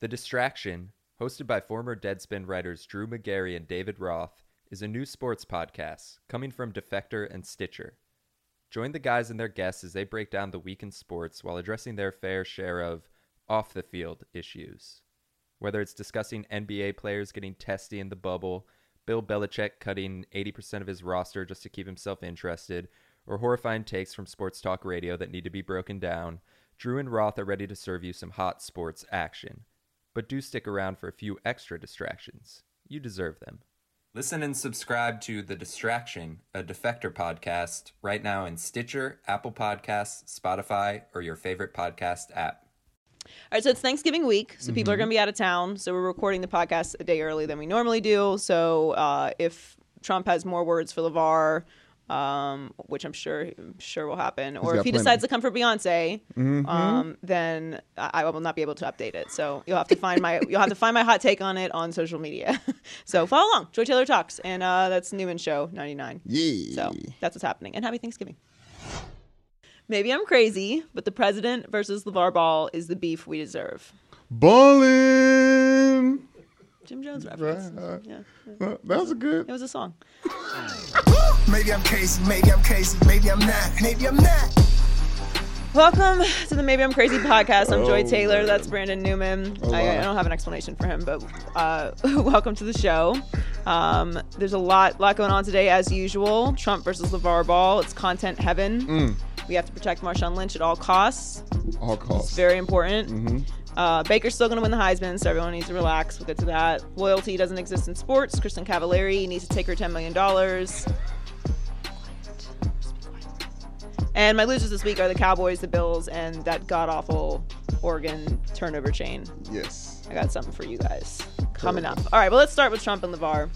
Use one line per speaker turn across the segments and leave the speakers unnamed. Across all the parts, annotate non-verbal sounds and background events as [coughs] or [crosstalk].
The Distraction, hosted by former Deadspin writers Drew Magary and David Roth, is a new sports podcast coming from Defector and Stitcher. Join the guys and their guests as they break down the week in sports while addressing their fair share of off the field issues. Whether it's discussing NBA players getting testy in the bubble, Bill Belichick cutting 80% of his roster just to keep himself interested, or horrifying takes from sports talk radio that need to be broken down, Drew and Roth are ready to serve you some hot sports action. But do stick around for a few extra distractions. You deserve them. Listen and subscribe to The Distraction, a Defector podcast, right now in Stitcher, Apple Podcasts, Spotify, or your favorite podcast app.
All right, so it's Thanksgiving week, so people are
Mm-hmm.
going to be out of town. So we're recording the podcast a day early than we normally do. So uh, if Trump has more words for LaVar, um, which I'm sure I'm sure will happen, or if he
plenty.
decides to come for Beyonce, um, then I, I will not be able to update it. So you'll have to find my you'll have to find my hot take on it on social media. [laughs] so follow along, Joy Taylor talks, and uh, that's Newman Show 99.
Yeah.
So that's what's happening. And happy Thanksgiving. Maybe I'm crazy, but the president versus LaVar Ball is the beef we deserve.
Ballin'.
Jim Jones reference.
Right.
Yeah,
Uh, That was a good.
it was a song. [laughs]
Maybe I'm crazy, maybe I'm crazy, maybe I'm not, maybe I'm not.
Welcome to the Maybe I'm Crazy podcast. I'm Joy
Oh,
Taylor.
man.
That's Brandon Newman.
Oh,
I, I don't have an explanation for him, but uh, [laughs] welcome to the show. Um, there's a lot, lot going on today, as usual. Trump versus LaVar Ball. It's content heaven.
Mm.
We have to protect Marshawn Lynch at all costs.
All costs.
Very important.
Mm-hmm.
Uh, Baker's still going to win the Heisman, so everyone needs to relax. We'll get to that. Loyalty doesn't exist in sports. Kristin Cavallari needs to take her $10 million. And my losers this week are the Cowboys, the Bills, and that god awful Oregon turnover chain.
Yes.
I got something for you guys coming up. All right, well, let's start with Trump and LaVar.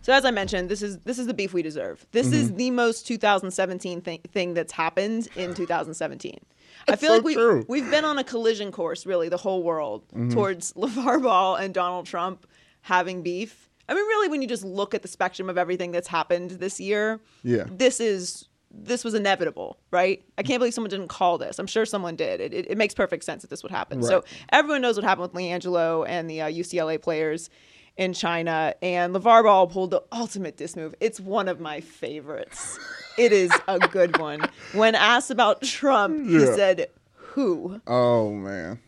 So as I mentioned, this is this is the beef we deserve. This
Mm-hmm.
is the most 2017 thing, thing that's happened in [sighs] 2017. I feel
so
like we
true. Mm-hmm.
we've been on a collision course, really, the whole world towards [laughs] LaVar Ball and Donald Trump having beef. I mean, really, when you just look at the spectrum of everything that's happened this year,
Yeah.
this is this was inevitable, right? I can't believe someone didn't call this. I'm sure someone did. It, it, it makes perfect sense that this would happen. So everyone knows what happened with LiAngelo and the uh, UCLA players in China, and LaVar Ball pulled the ultimate diss move. It's one of my favorites. it is a good [laughs] one. When asked about Trump, he said, "Who?"
Oh man.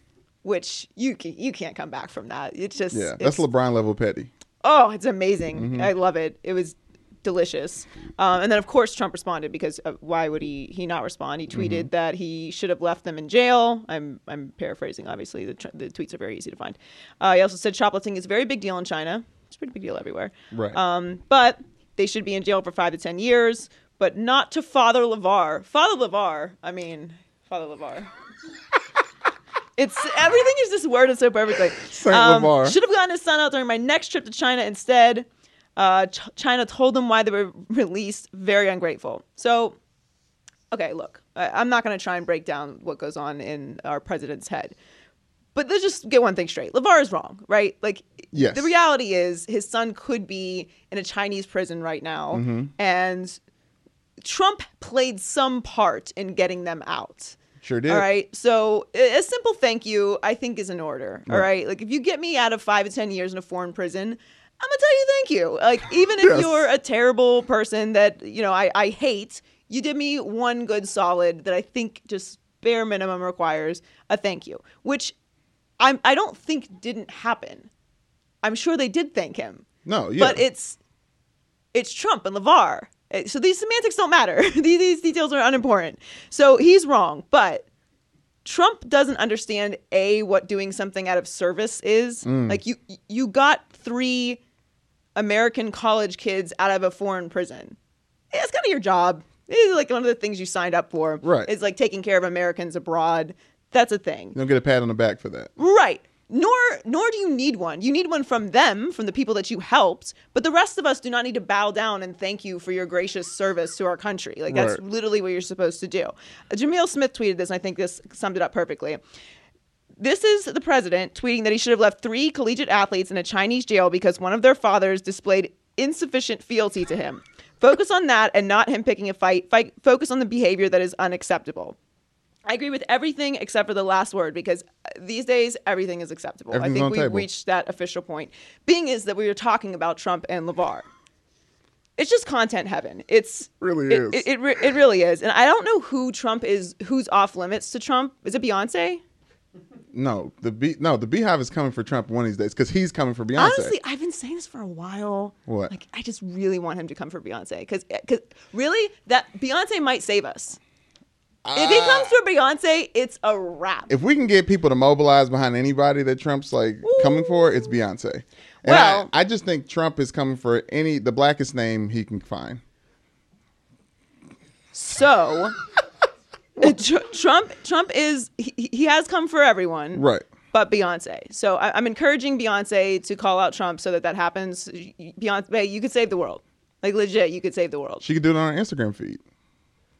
Which you can, you can't come back from that. It's just
Yeah. That's LeBron level petty.
Oh, it's amazing.
Mm-hmm.
I love it. It was delicious. Um, and then of course Trump responded because uh, why would he he not respond? He tweeted
Mm-hmm.
that he should have left them in jail. I'm I'm paraphrasing. Obviously, the, tr- the tweets are very easy to find. Uh, he also said shoplifting is a very big deal in China. It's a pretty big deal everywhere.
Right.
Um, but they should be in jail for five to ten years, but not to Father LaVar. Father LaVar. I mean, Father LaVar. [laughs] It's everything is just worded so perfectly.
Saint LaVar.
Should have gotten his son out during my next trip to China instead. Uh, Ch- China told them why they were [laughs] released. Very ungrateful. So, okay, look, I- I'm not going to try and break down what goes on in our president's head. But let's just get one thing straight. LaVar is wrong, right? Like,
Yes.
the reality is his son could be in a Chinese prison right now.
Mm-hmm.
And Trump played some part in getting them out.
Sure did.
All right. So a a simple thank you, I think, is in order. All
Right.
right. Like if you get me out of five to ten years in a foreign prison, I'm gonna tell you thank you. Like even if
Yes.
you're a terrible person that you know I, I hate, you did me one good solid that I think just bare minimum requires a thank you, which I'm I don't think didn't happen. I'm sure they did thank him.
No. Yeah.
But it's it's Trump and LaVar. Uh, So these semantics don't matter. [laughs] these, these details are unimportant. So he's wrong, but Trump doesn't understand a what doing something out of service is. Mm. Like you you got 3 American college kids out of a foreign prison. Yeah, It's kind of your job. It's like one of the things you signed up for.
Right.
It's like taking care of Americans abroad. That's a thing.
you don't get a pat on the back for that.
Right. Nor nor do you need one. You need one from them, from the people that you helped. But the rest of us do not need to bow down and thank you for your gracious service to our country. Like that's
Right.
literally what you're supposed to do. Uh, Jameel Smith tweeted this, and I think this summed it up perfectly. This is the president tweeting that he should have left three collegiate athletes in a Chinese jail because one of their fathers displayed insufficient fealty to him. Focus on that and not him picking a fight. fight focus on the behavior that is unacceptable. I agree with everything except for the last word because uh, these days everything is acceptable. I think we've reached that official point. Being is that we were talking about Trump and LaVar. It's just content heaven. It's
Really
it,
is.
It, it, re- it really is. And I don't know who Trump is, who's off limits to Trump. Is it Beyonce?
No, the bee, no, the beehive is coming for Trump one of these days because he's coming for Beyonce.
Honestly, I've been saying this for a while.
What?
Like, I just really want him to come for Beyonce because, really, that Beyonce might save us. If he comes ah. for Beyonce, it's a wrap.
if we can get people to mobilize behind anybody that Trump's like coming for, it's Beyonce. And
Well-
I, I just think Trump is coming for any the blackest name he can find.
So, [laughs] Tr- Trump, Trump is he, he has come for everyone,
Right.
But Beyonce. So I, I'm encouraging Beyonce to call out Trump so that that happens. Beyonce, you could save the world. Like legit, you could save the world.
She could do it on her Instagram feed.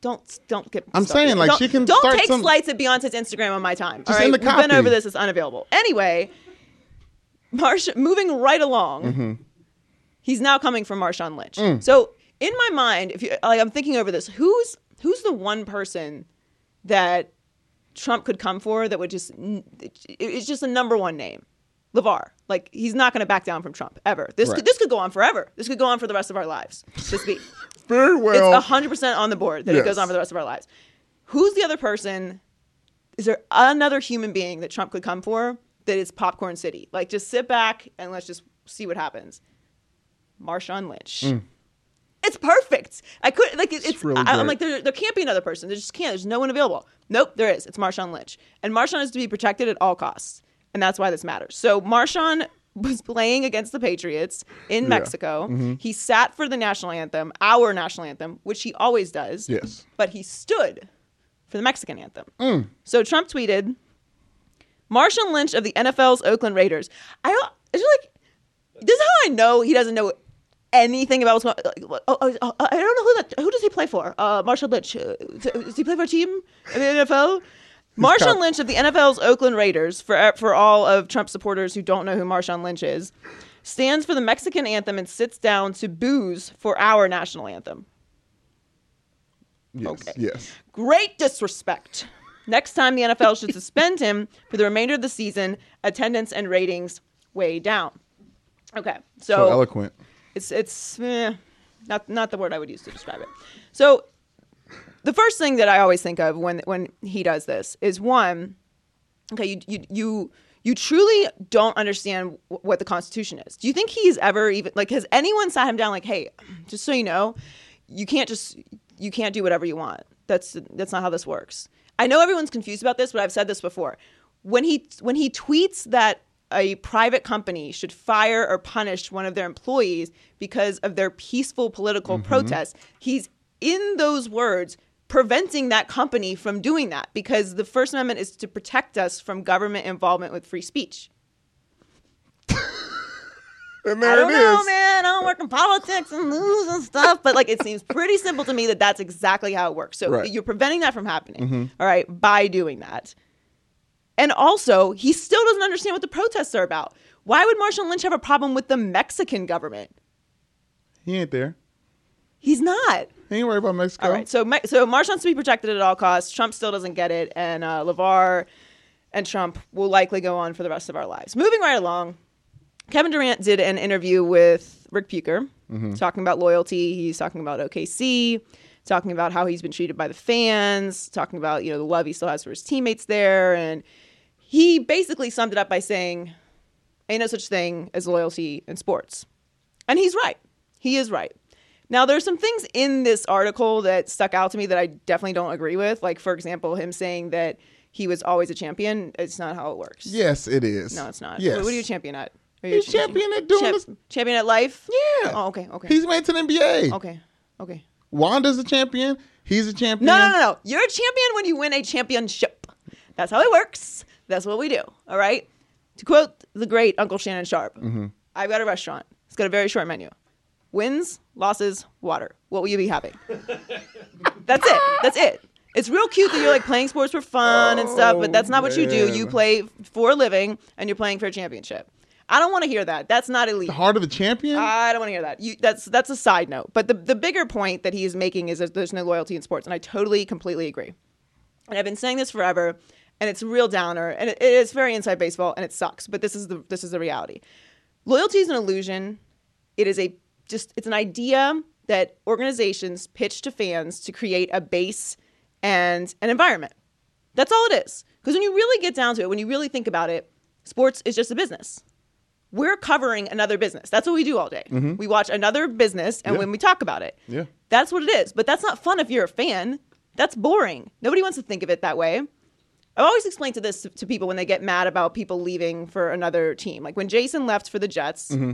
Don't don't get.
I'm
started.
saying, like,
Don't-
she can
Don't take
some-
slights at Beyonce's Instagram on my time.
Just
all right, we've been over this. It's unavailable. Anyway, Marsha, moving right along.
Mm-hmm.
He's now coming for Marshawn Lynch.
Mm.
So in my mind, if you like, I'm thinking over this. Who's who's the one person that Trump could come for that would just it's just a number one name, LaVar. Like he's not going to back down from Trump ever. This
Right.
could, this could go on forever. This could go on for the rest of our lives. Just be. [laughs]
Very well.
It's hundred percent on the board that it goes on for the rest of our lives. Who's the other person? Is there another human being that Trump could come for that is popcorn city? Like just sit back and let's just see what happens. Marshawn Lynch. Mm. It's perfect. I could like it, it's.
really
I, am like there, there can't be another person. There just can't. There's no one available. Nope, there is. It's Marshawn Lynch, and Marshawn is to be protected at all costs, and that's why this matters. So Marshawn was playing against the Patriots in Mexico.
Mm-hmm.
He sat for the national anthem, our national anthem, which he always does.
Yes.
But he stood for the Mexican anthem.
Mm.
So Trump tweeted, Marshawn Lynch of the NFL's Oakland Raiders. I don't. It's like this is how I know he doesn't know anything about what's going. Like, oh, oh, oh, I don't know who that. Who does he play for? Uh, Marshall Lynch. Uh, does he play for a team in the NFL? Marshawn Lynch of the NFL's Oakland Raiders. For for all of Trump supporters who don't know who Marshawn Lynch is, stands for the Mexican anthem and sits down to boos for our national anthem.
yes.
okay.
Yes.
Great disrespect. Next time the NFL should [laughs] suspend him for the remainder of the season, attendance and ratings way down. Okay,
So,
so,
eloquent.
it's it's eh, not not the word I would use to describe it. So the first thing that I always think of when when he does this is one, okay, you you you you truly don't understand wh- what the Constitution is. Do you think he's ever even like has anyone sat him down like, hey, just so you know, you can't just you can't do whatever you want. That's that's not how this works. I know everyone's confused about this, but I've said this before. When he when he tweets that a private company should fire or punish one of their employees because of their peaceful political mm-hmm. protest, he's in those words preventing that company from doing that because the First Amendment is to protect us from government involvement with free speech. [laughs]
And
I don't
it
know, man. I don't work in politics and news and stuff, but like it seems pretty simple to me that that's exactly how it works. So
Right.
you're preventing that from happening, mm-hmm. all right, by doing that. And also, he still doesn't understand what the protests are about. Why would Marshall Lynch have a problem with the Mexican government?
He ain't there.
He's not.
Ain't worried about Mexico.
All right, so so Marshawn's to be protected at all costs. Trump still doesn't get it, and uh, LaVar and Trump will likely go on for the rest of our lives. Moving right along, Kevin Durant did an interview with Ric Bucher, talking about loyalty. He's talking about OKC, talking about how he's been treated by the fans, talking about you know the love he still has for his teammates there, and he basically summed it up by saying, "Ain't no such thing as loyalty in sports," and he's right. He is right. Now, there's some things in this article that stuck out to me that I definitely don't agree with. Like, for example, him saying that he was always a champion. It's not how it works.
Yes, it is.
No, it's not.
Yes.
What, what are you a champion at? Are you
He's
a
champion at doing this-
Champion at life?
Yeah.
Oh, okay, okay.
He's made to the NBA.
okay, okay.
Wanda's a champion. He's a champion.
No, no, no, no. You're a champion when you win a championship. That's how it works. That's what we do. All right. To quote the great Uncle Shannon Sharpe,
Mm-hmm.
I've got a restaurant. It's got a very short menu. Wins, losses, water. What will you be having? that's it. That's it. It's real cute that you're like playing sports for fun and stuff, but that's not what you do. You
oh,
play for a living and you're playing for a championship. I don't want to hear that. That's not elite.
The heart of the champion.
I don't want to hear that. You, that's that's a side note. But the, the bigger point that he is making is that there's no loyalty in sports, and I totally, completely agree. and I've been saying this forever, and it's a real downer, and it, it is very inside baseball, and it sucks. But this is the this is the reality. Loyalty is an illusion. It is a just it's an idea that organizations pitch to fans to create a base and an environment. That's all it is. Because when you really get down to it, when you really think about it, sports is just a business. We're covering another business. That's what we do all day. Mm-hmm. We watch another business and
Yeah.
when we talk about it.
Yeah.
That's what it is. But that's not fun if you're a fan. That's boring. Nobody wants to think of it that way. I've always explained to this to, to people when they get mad about people leaving for another team. Like when Jason left for the Jets, mm-hmm.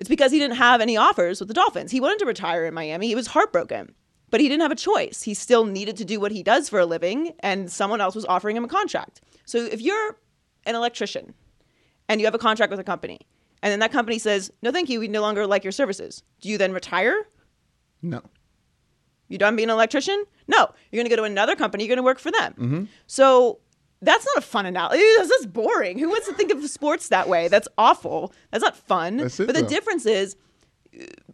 It's because he didn't have any offers with the Dolphins. He wanted to retire in Miami. He was heartbroken, but he didn't have a choice. He still needed to do what he does for a living, and someone else was offering him a contract. So if you're an electrician and you have a contract with a company, and then that company says, no, thank you, we no longer like your services, do you then retire?
No.
You done being an electrician? No. You're going to go to another company. You're going to work for them.
Mm-hmm.
So that's not a fun analogy. That's just boring. Who wants to think of sports that way? That's awful. That's not fun.
That's it,
but the
though.
difference is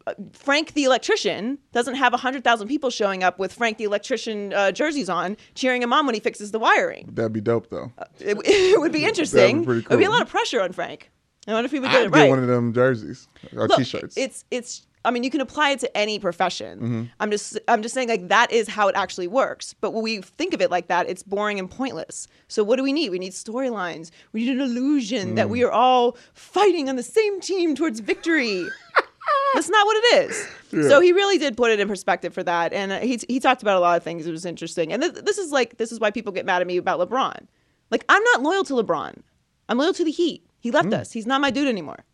uh, Frank the electrician doesn't have 100,000 people showing up with Frank the electrician uh, jerseys on cheering him on when he fixes the wiring.
That'd be dope though.
It, [laughs] it would be interesting.
pretty
It would be a lot of pressure on Frank. I wonder if he would get
I'd
it
get one of them jerseys or
Look,
t-shirts.
It's it's. I mean, you can apply it to any profession.
Mm-hmm.
I'm just I'm just saying like that is how it actually works. But when we think of it like that, it's boring and pointless. So what do we need? We need storylines. We need an illusion that
Mm.
we are all fighting on the same team towards victory. [laughs] That's not what it is. So he really did put it in perspective for that, and uh, he he talked about a lot of things. It was interesting, and th- this is like this is why people get mad at me about LeBron. Like I'm not loyal to LeBron. I'm loyal to the Heat. He left
Mm.
us. He's not my dude anymore.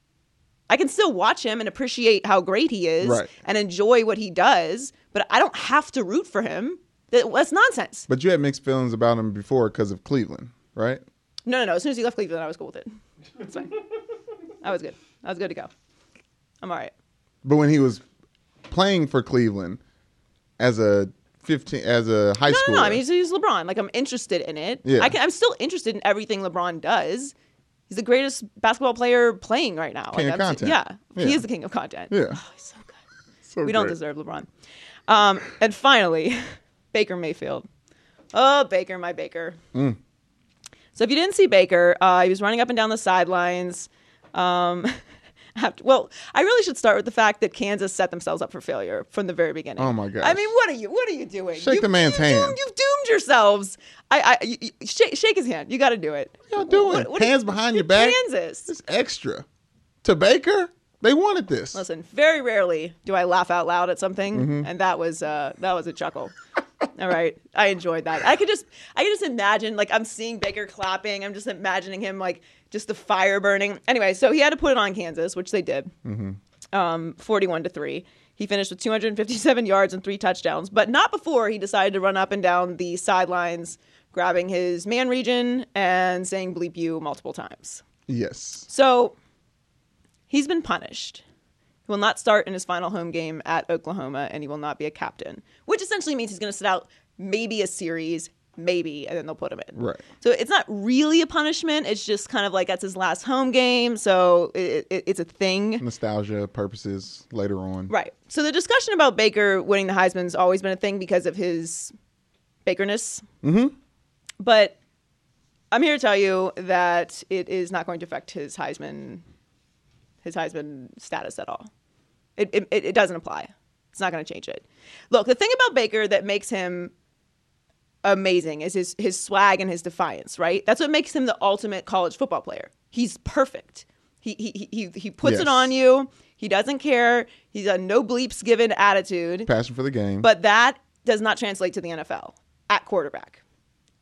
I can still watch him and appreciate how great he is
Right.
and enjoy what he does, but I don't have to root for him. That's nonsense.
but you had mixed feelings about him before because of Cleveland, right?
No, no, no. As soon as he left Cleveland, I was cool with it. It's fine. I was good. I was good to go. I'm all right.
But when he was playing for Cleveland as a 15 as a high
No,
schooler.
no, no. I mean, he's, he's LeBron. Like, I'm interested in it.
Yeah.
I can, I'm still interested in everything LeBron does. He's the greatest basketball player playing right now.
King
like,
of
I'm-
content.
Yeah, he is the king of content.
Yeah.
Oh, he's so good.
So
we don't deserve LeBron. Um, and finally, [laughs] Baker Mayfield. Oh, Baker, my Baker.
Mm.
So if you didn't see Baker, uh, he was running up and down the sidelines. Um, [laughs] [laughs] after, well, I really should start with the fact that Kansas set themselves up for failure from the very beginning.
Oh, my god!
I mean, what are you? What are you doing?
Shake
You-
the man's
you
hand.
Doomed, you've doomed yourselves. I, I, you, you- shake, shake his hand. You got to do it.
What y'all doing?
What- what-
Hands behind your back.
Kansas.
It's extra. To Baker, they wanted this.
Listen, very rarely do I laugh out loud at something,
Mm-hmm.
and that was uh, that was a chuckle. [laughs] All right, I enjoyed that. I could just I could just imagine like I'm seeing Baker clapping. I'm just imagining him like just the fire burning. Anyway, so he had to put it on Kansas, which they did. Um, 41 to three. He finished with 257 yards and three touchdowns, but not before he decided to run up and down the sidelines, grabbing his man region and saying "bleep you" multiple times.
Yes.
So he's been punished. He will not start in his final home game at Oklahoma, and he will not be a captain, which essentially means he's going to sit out maybe a series, maybe, and then they'll put him in.
Right.
So it's not really a punishment. It's just kind of like that's his last home game, so it, it, it's a thing.
Nostalgia purposes later on.
Right. So the discussion about Baker winning the Heisman's always been a thing because of his Bakerness. Mm-hmm. But I'm here to tell you that it is not going to affect his Heisman his Heisman status at all. It it, it it doesn't apply. It's not going to change it. Look, the thing about Baker that makes him amazing is his his swag and his defiance, right? That's what makes him the ultimate college football player. He's perfect. He he he he puts
Yes.
it on you. He doesn't care. He's a no bleeps given attitude.
Passion for the game.
But that does not translate to the NFL at quarterback.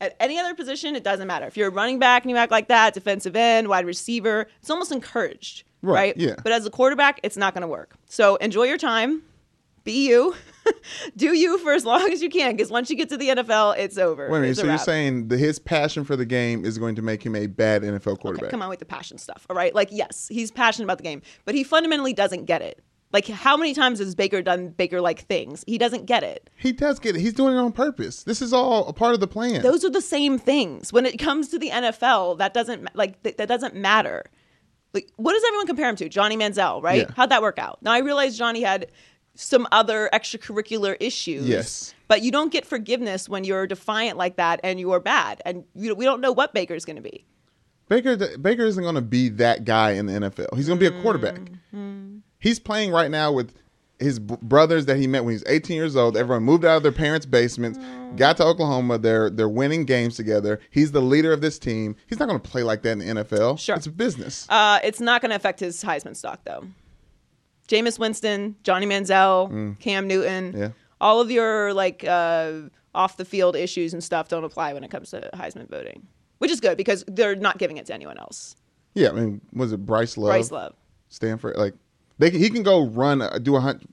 At any other position, it doesn't matter. If you're a running back and you act like that, defensive end, wide receiver, it's almost encouraged,
Right,
right?
yeah.
But as a quarterback, it's not going to work. So enjoy your time. Be you. [laughs] [laughs] Do you for as long as you can, because once you get to the NFL, it's over.
Wait a minute.
It's a
So you're saying that his passion for the game is going to make him a bad NFL quarterback?
Okay, come on with the passion stuff. All right. Like, yes, he's passionate about the game, but he fundamentally doesn't get it. Like, how many times has Baker done Baker like things? He doesn't get it.
He does get it. He's doing it on purpose. This is all a part of the plan.
Those are the same things. When it comes to the NFL, that doesn't like th- that doesn't matter. Like, what does everyone compare him to? Johnny Manziel, right?
Yeah.
How'd that work out? Now I realize Johnny had some other extracurricular issues.
Yes.
But you don't get forgiveness when you're defiant like that and you're bad. And you, know we don't know what Baker's going to be.
Baker Baker isn't going to be that guy in the NFL. He's going to be a quarterback.
Mm-hmm.
He's playing right now with his b- brothers that he met when he was 18 years old. Everyone moved out of their parents' basements, got to Oklahoma. They're they're winning games together. He's the leader of this team. He's not going to play like that in the NFL.
Sure.
it's business.
Uh, it's not going to affect his Heisman stock, though. Jameis Winston, Johnny Manziel, Cam Newton,
Mm. Yeah.
all of your like uh, off the field issues and stuff don't apply when it comes to Heisman voting, which is good because they're not giving it to anyone else.
yeah, I mean, was it Bryce Love?
Bryce Love.
Stanford, like they can, he can go run uh, do a hundred.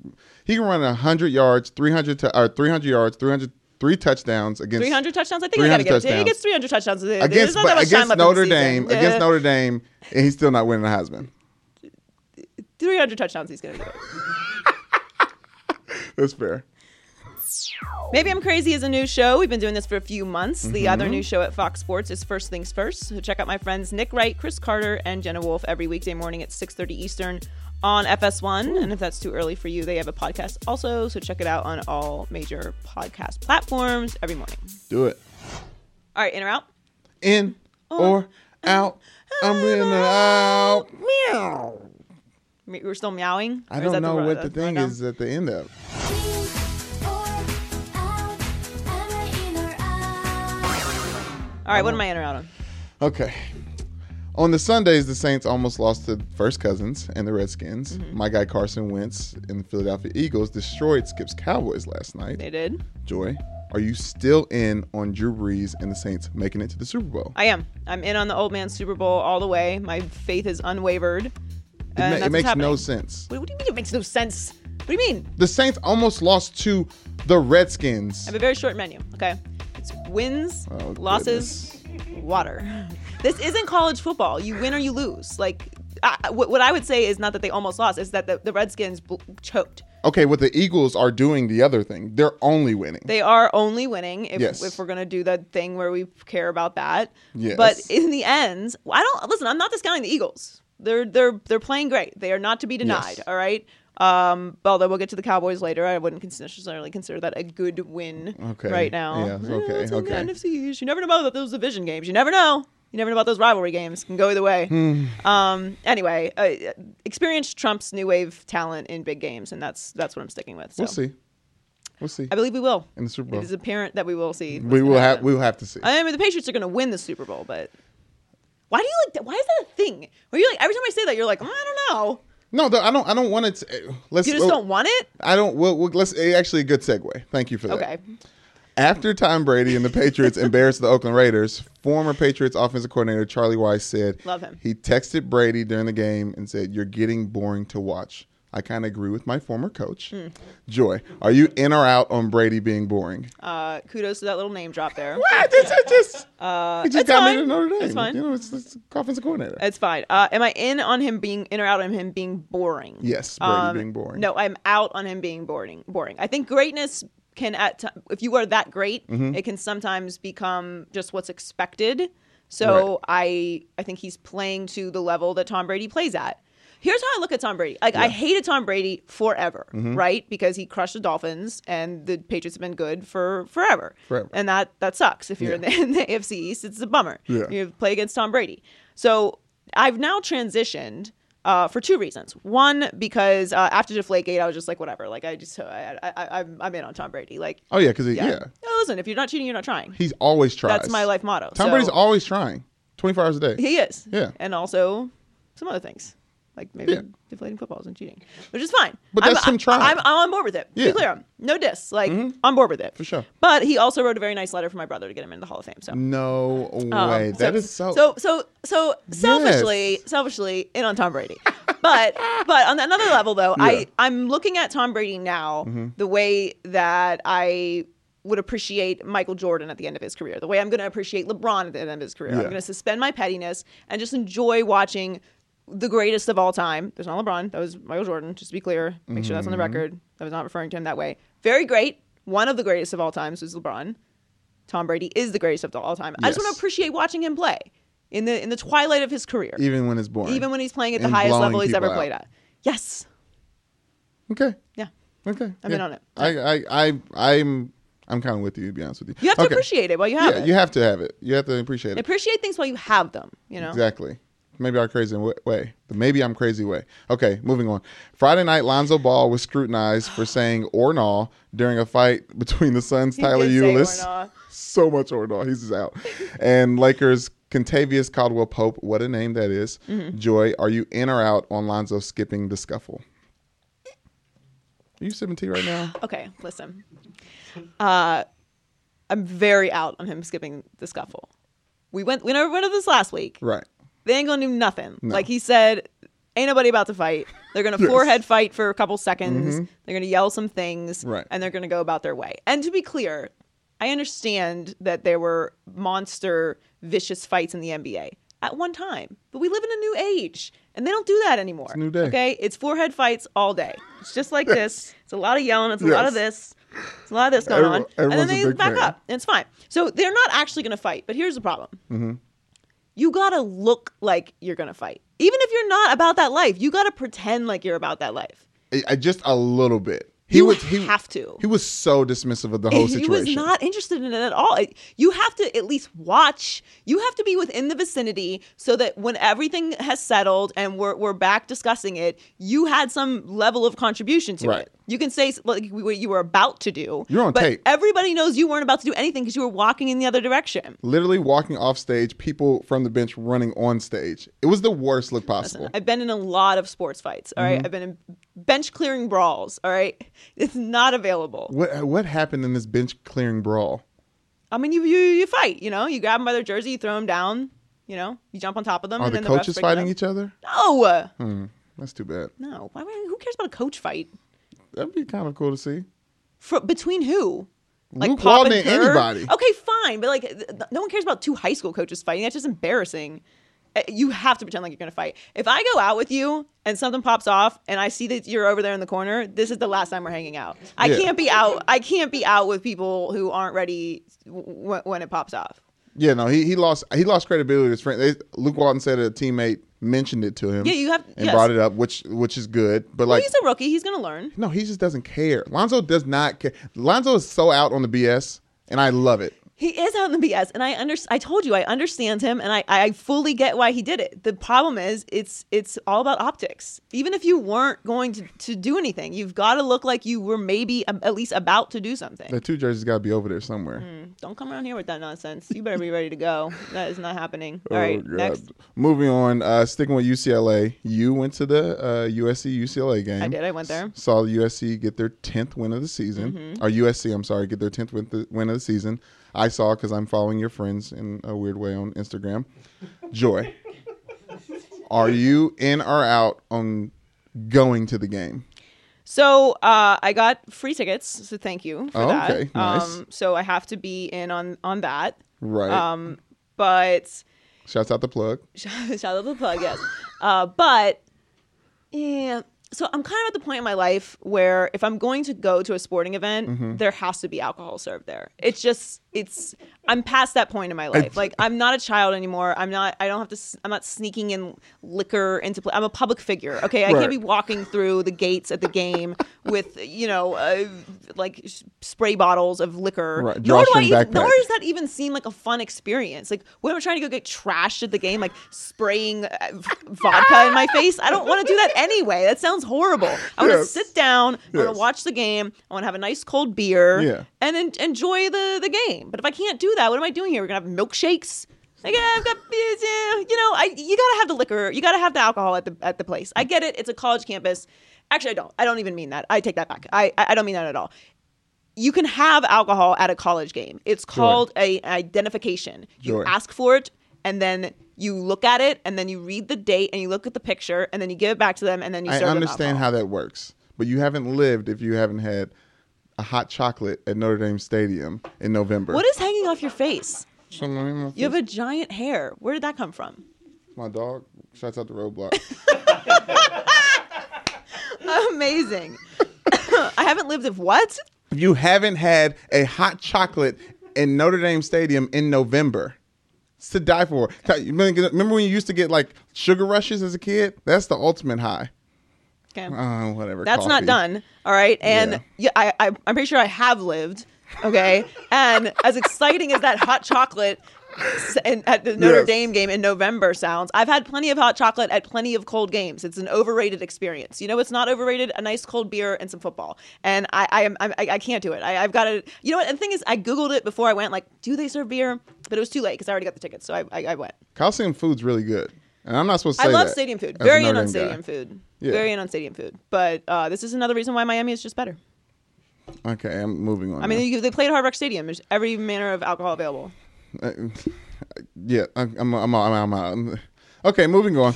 He can run a hundred yards, three hundred to or three hundred yards, three hundred three touchdowns against
300 touchdowns. I think I got to get. He gets 300 touchdowns.
Against
not
but
that much time
against
left in the
Notre. Dame against Notre Dame, and he's still not winning the Heisman.
300 touchdowns. He's going to do it. [laughs]
That's fair.
Maybe I'm Crazy is a new show. We've been doing this for a few months. The other mm-hmm. new show at Fox Sports is First Things First. So check out my friends Nick Wright, Cris Carter, and Jenna Wolfe every weekday morning at 6:30 Eastern on FS1. And if that's too early for you, they have a podcast also. So check it out on all major podcast platforms every morning.
Do it.
All right, in or out?
In or out. I'm in or out. Meow.
Me- We're still meowing.
I don't know
ru-
what the
that's
thing is at the end of.
All right, what am I in or out on?
Okay. On the Sundays, the Saints almost lost to first cousins and the Redskins.
Mm-hmm.
My guy Carson Wentz and the Philadelphia Eagles destroyed Skip's Cowboys last night.
They did.
Joy, are you still in on Drew Brees and the Saints making it to the Super Bowl?
I am. I'm in on the old man Super Bowl all the way. My faith is unwavered.
It,
and
ma- it makes no sense.
What, what do you mean it makes no sense? What do you mean?
The Saints almost lost to the Redskins.
I have a very short menu. Okay, it's wins,
Oh,
losses, water. This isn't college football. You win or you lose. Like, I, what, what I would say is not that they almost lost. Is that the, the Redskins bl- choked.
Okay, what the Eagles are doing the other thing. They're only winning.
They are only winning if,
Yes.
if we're gonna do that thing where we care about that.
Yes.
But in the end, I don't listen. I'm not discounting the Eagles. They're they're they're playing great. They are not to be denied.
Yes.
All right. Um, although we'll get to the Cowboys later, I wouldn't necessarily consider that a good win
Okay.
right now.
Yeah, okay,
the
okay.
NFC East. You never know about those division games. You never know. You never know about those rivalry games. Can go either way.
Hmm.
Um, anyway, uh, experience Trump's new wave talent in big games, and that's that's what I'm sticking with. So
We'll see. We'll see.
I believe we will.
In the Super Bowl.
It is apparent that we will see.
We will have we will have to see.
I mean, the Patriots are going to win the Super Bowl, but why do you like? Why is that a thing? Where you like every time I say that, you're like, "Mm, I don't know.
No, the, I don't. I don't want it. To, let's.
You just
well,
don't want it.
I don't. Well, well, let's. eh, Actually, a good segue. Thank you for that.
Okay.
After Tom Brady and the Patriots embarrassed the Oakland Raiders, former Patriots offensive coordinator Charlie Weis said,
Love him.
He texted Brady during the game and said, "You're getting boring to watch." I kind of agree with my former coach.
Hmm.
Joy, are you in or out on Brady being boring?
Uh, kudos to that little name drop there.
What? It's, it's just, [laughs]
Uh,
he just
it's
got
fine.
me to Notre Dame.
It's fine.
You know, it's, it's offensive coordinator.
It's fine. Uh, am I in on him being in or out on him being boring?
Yes, Brady
Um,
being boring.
No, I'm out on him being boring. Boring. I think greatness can at t- if you are that great,
Mm-hmm.
it can sometimes become just what's expected. So I I think he's playing to the level that Tom Brady plays at. Here's how I look at Tom Brady. Like I hated Tom Brady forever,
Mm-hmm.
right? Because he crushed the Dolphins, and the Patriots have been good for forever.
Forever.
And that that sucks. If you're in, the, [laughs] in the AFC East, it's a bummer.
Yeah.
You play against Tom Brady. So I've now transitioned uh, for two reasons. One, because uh, after Deflategate, I was just like, whatever. Like I just, I, I, I, I'm, I'm in on Tom Brady. Like,
Oh yeah, because
yeah.
yeah.
No, listen, if you're not cheating, you're not trying.
he's always trying.
That's my life motto.
Tom
So-
Brady's always trying, twenty four hours a day.
He is.
Yeah.
And also some other things. Like maybe
Yeah.
deflating footballs and cheating, which is fine.
But
I'm,
that's him
I'm-
trying.
I'm, I'm on board with it.
Yeah.
Be clear, no diss. Like I'm on board with it
For sure.
But he also wrote a very nice letter for my brother to get him in the Hall of Fame. So
No
Um,
way. That is so.
so so so selfishly
Yes.
selfishly in on Tom Brady. but [laughs] but on another level though,
Yeah. Mm-hmm.
I I'm looking at Tom Brady now the way that I would appreciate Michael Jordan at the end of his career. The way I'm going to appreciate LeBron at the end of his career. I'm going to suspend my pettiness and just enjoy watching the greatest of all time. There's not LeBron. That was Michael Jordan. Just to be clear, make sure that's on the
Mm-hmm.
record. I was not referring to him that way. Very great. One of the greatest of all times was LeBron. Tom Brady is the greatest of all time. I just want to appreciate watching him play in the in the twilight of his career,
even when it's boring.
even when he's playing at the
And
highest
blowing
level he's ever
people
played at. Yes,
Okay.
yeah.
Okay,
I'm in on it.
I, I, I, I'm, I'm kind of with you. To be honest with you,
You have to
Okay.
appreciate it while you have
Yeah,
it.
you have to have it. You have to appreciate it.
appreciate things while you have them. You know.
Exactly. Maybe our crazy way. The maybe I'm crazy way. Okay, moving on. Friday night, Lonzo Ball was scrutinized for saying [sighs] or no during a fight between the Suns'
He
Tyler
Ulis. [laughs]
So much or no, he's just out. and Lakers' Kentavious Caldwell Pope. What a name that is.
Mm-hmm.
Joy, are you in or out on Lonzo skipping the scuffle? Are you sipping tea right now? [sighs]
Okay, listen. Uh, I'm very out on him skipping the scuffle. We went we never went over this last week.
Right.
They ain't gonna do nothing.
No.
Like he said, ain't nobody about to fight. They're gonna [laughs] forehead fight for a couple seconds. They're gonna yell some things,
Mm-hmm. Right.
and they're gonna go about their way. And to be clear, I understand that there were monster, vicious fights in the NBA at one time, but we live in a new age, and they don't do that anymore.
a new day.
Okay, it's forehead fights all day. It's just like this. It's a lot of yelling. It's a lot of this. It's a lot of this going
Everyone-
on, and then they back
fan.
up, and it's fine. So they're not actually to fight. But here's the problem:
Mm-hmm.
You gotta look like you're gonna fight, even if you're not about that life. You gotta pretend like you're about that life.
I, I- just a little bit. He
You
was. He
have to.
He was so dismissive of the [laughs] whole situation.
he was not interested in it at all. You have to at least watch. You have to be within the vicinity so that when everything has settled and we're, we're back discussing it, you had some level of contribution to
Right.
it. You can say like what you were about to do.
You're on
but
tape.
Everybody knows you weren't about to do anything because you were walking in the other direction.
literally walking off stage, people from the bench running on stage. It was the worst look possible.
I've been in a lot of sports fights. All
Mm-hmm.
right? I've been in bench clearing brawls. All right, it's not available.
What what happened in this bench clearing brawl?
I mean, you you you fight. You know, you grab them by their jersey, you throw them down. You know, you jump on top of them.
Are
and
the
the
coaches
break
fighting each other?
No,
Hmm, that's too bad.
no. Who cares about a coach fight?
That'd be kind of cool to see.
For, between who?
Luke
Pop and
anybody.
Okay, fine, but like, th- no one cares about two high school coaches fighting. That's just embarrassing. Uh, You have to pretend like you're gonna fight. If I go out with you and something pops off and I see that you're over there in the corner, this is the last time we're hanging out. I
Yeah.
can't be out. I can't be out with people who aren't ready w- when it pops off.
Yeah, no, he, he lost he lost credibility to his friend. They, Luke Walton said a teammate mentioned it to him.
Yeah, you have-
and
yes.
brought it up, which which is good. But
Well,
like,
he's a rookie. He's gonna learn.
no, he just doesn't care. Lonzo does not care. Lonzo is so out on the BS, and I love it.
He is out in the BS, and I under I told you I understand him, and I I fully get why he did it. The problem is it's it's all about optics. Even if you weren't going to, to do anything, you've got to look like you were maybe um, at least about to do something.
The two jerseys got to be over there somewhere.
Don't come around here with that nonsense. You better be ready to go. That is not happening. [laughs] All
Oh,
right,
God.
next.
Moving on, uh, sticking with UCLA, you went to the uh, USC UCLA game.
I did. I went there.
Saw the USC get their tenth win of the season,
Mm-hmm.
or USC, I'm sorry, get their tenth win, win of the season. I saw because I'm following your friends in a weird way on Instagram. Joy, are you in or out on going to the game?
So uh, I got free tickets. So thank you for
Oh,
that.
okay. Nice.
Um, so I have to be in on on that.
Right.
Um, but
Shouts out the plug. [laughs]
shout out the plug, yes. Uh, but yeah, so I'm kind of at the point in my life where if I'm going to go to a sporting event,
Mm-hmm.
there has to be alcohol served there. It's just it's I'm past that point in my life. like I'm not a child anymore. I'm not. I don't have to. I'm not sneaking in liquor into play. I'm a public figure. Okay, I
Right.
can't be walking through the gates at the game with you know uh, like spray bottles of liquor.
Right,
Nor do I even, nor does that even seem like a fun experience. Like when I'm trying to go get trashed at the game, like spraying uh, vodka in my face. I don't want to do that anyway. That sounds horrible. I want to
Yes.
sit down. I want to watch the game. I want to have a nice cold beer.
Yeah.
And en- enjoy the the game. But if I can't do that, what am I doing here? We're gonna have milkshakes. Like, yeah, I've got, eh, eh, you know, I you gotta have the liquor, you gotta have the alcohol at the at the place. I get it; it's a college campus. Actually, I don't. I don't even mean that. I take that back. I I I don't mean that at all you can have alcohol at a college game. It's called a identification. You ask for it, and then you look at it, and then you read the date, and you look at the picture, and then you give it back to them, and then you
I
serve
understand
alcohol.
how that works, but you haven't lived if you haven't had a hot chocolate at Notre Dame Stadium in November.
What is hanging off your face?
Something in my
You have a giant hair. Where did that come from?
my dog. Shouts out the roadblock. [laughs]
Amazing. [coughs] I haven't lived of what?
you haven't had a hot chocolate in Notre Dame Stadium in November, it's to die for. Remember when you used to get like sugar rushes as a kid? That's the ultimate high.
Okay.
Uh, whatever.
That's not done. All right. And
Yeah.
yeah, I, I, I'm pretty sure I have lived. Okay. and as exciting as that hot chocolate [laughs] in, at the Notre
Yes.
Dame game in November sounds, I've had plenty of hot chocolate at plenty of cold games. It's an overrated experience. You know, it's not overrated. A nice cold beer and some football. And I, I am, I, I can't do it. I, I've got to. You know what? And the thing is, I googled it before I went. Like, do they serve beer? But it was too late because I already got the tickets. So I, I, I went.
Coliseum food's really good, and I'm not supposed to
I love stadium food. Very in on stadium
guy.
food.
Yeah.
Very in on stadium food. But uh, this is another reason why Miami is just better.
Okay, I'm moving on.
I mean, you, they played at Hard Rock Stadium. There's every manner of alcohol available.
Uh, yeah, I'm, I'm, I'm, I'm, I'm, out. Okay, moving on.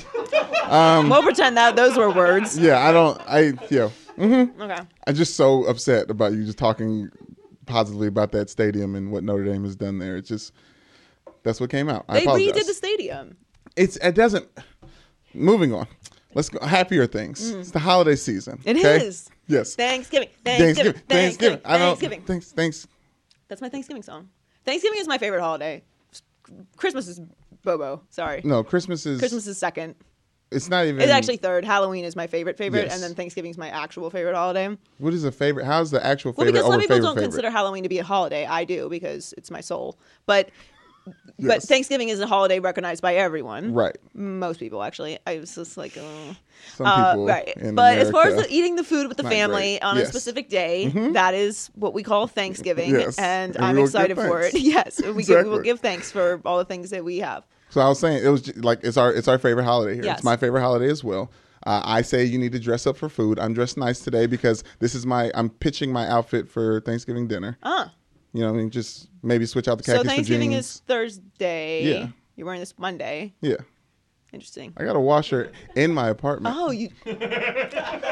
Um, we'll pretend that those were words.
Yeah, I don't. I yeah.
Okay.
I'm just so upset about you just talking positively about that stadium and what Notre Dame has done there. It's just that's what came out. I
They
apologize.
redid the stadium.
It's it doesn't. Moving on. Let's go happier things. It's the holiday season.
Mm. It
okay?
is.
Yes.
Thanksgiving. Thanksgiving.
Thanksgiving. Thanksgiving. I don't.
Thanksgiving.
Thanks. Thanks.
That's my Thanksgiving song. Thanksgiving is my favorite holiday. Christmas is Bobo. Sorry.
No, Christmas is.
Christmas is second.
It's not even.
It's actually third. Halloween is my favorite favorite,
Yes.
and then Thanksgiving's my actual favorite holiday.
What is a favorite? How's the actual favorite?
Well,
because
some people don't
favorite?
consider Halloween to be a holiday. I do because it's my soul. But but Thanksgiving is a holiday recognized by everyone.
Right.
Most people actually. I was just like, oh.
Some
Uh, right.
in
But as far as the, eating the food with the family
great.
on
Yes. Mm-hmm.
a specific day, that is what we call Thanksgiving,
Yes.
and,
And
I'm
we will give
excited for it. [laughs] Yes, we, give, we will give thanks for all the things that we have.
So I was saying it was like it's our it's our favorite holiday here.
Yes.
It's my favorite holiday as well. Uh, I say you need to dress up for food. I'm dressed nice today because this is my I'm pitching my outfit for Thanksgiving dinner.
Ah,
You know, what I mean, just maybe switch out the
so Thanksgiving
for
is. Thursday.
Yeah.
You're wearing this Monday.
Yeah,
Interesting.
I got a washer in my apartment.
Oh, you. [laughs]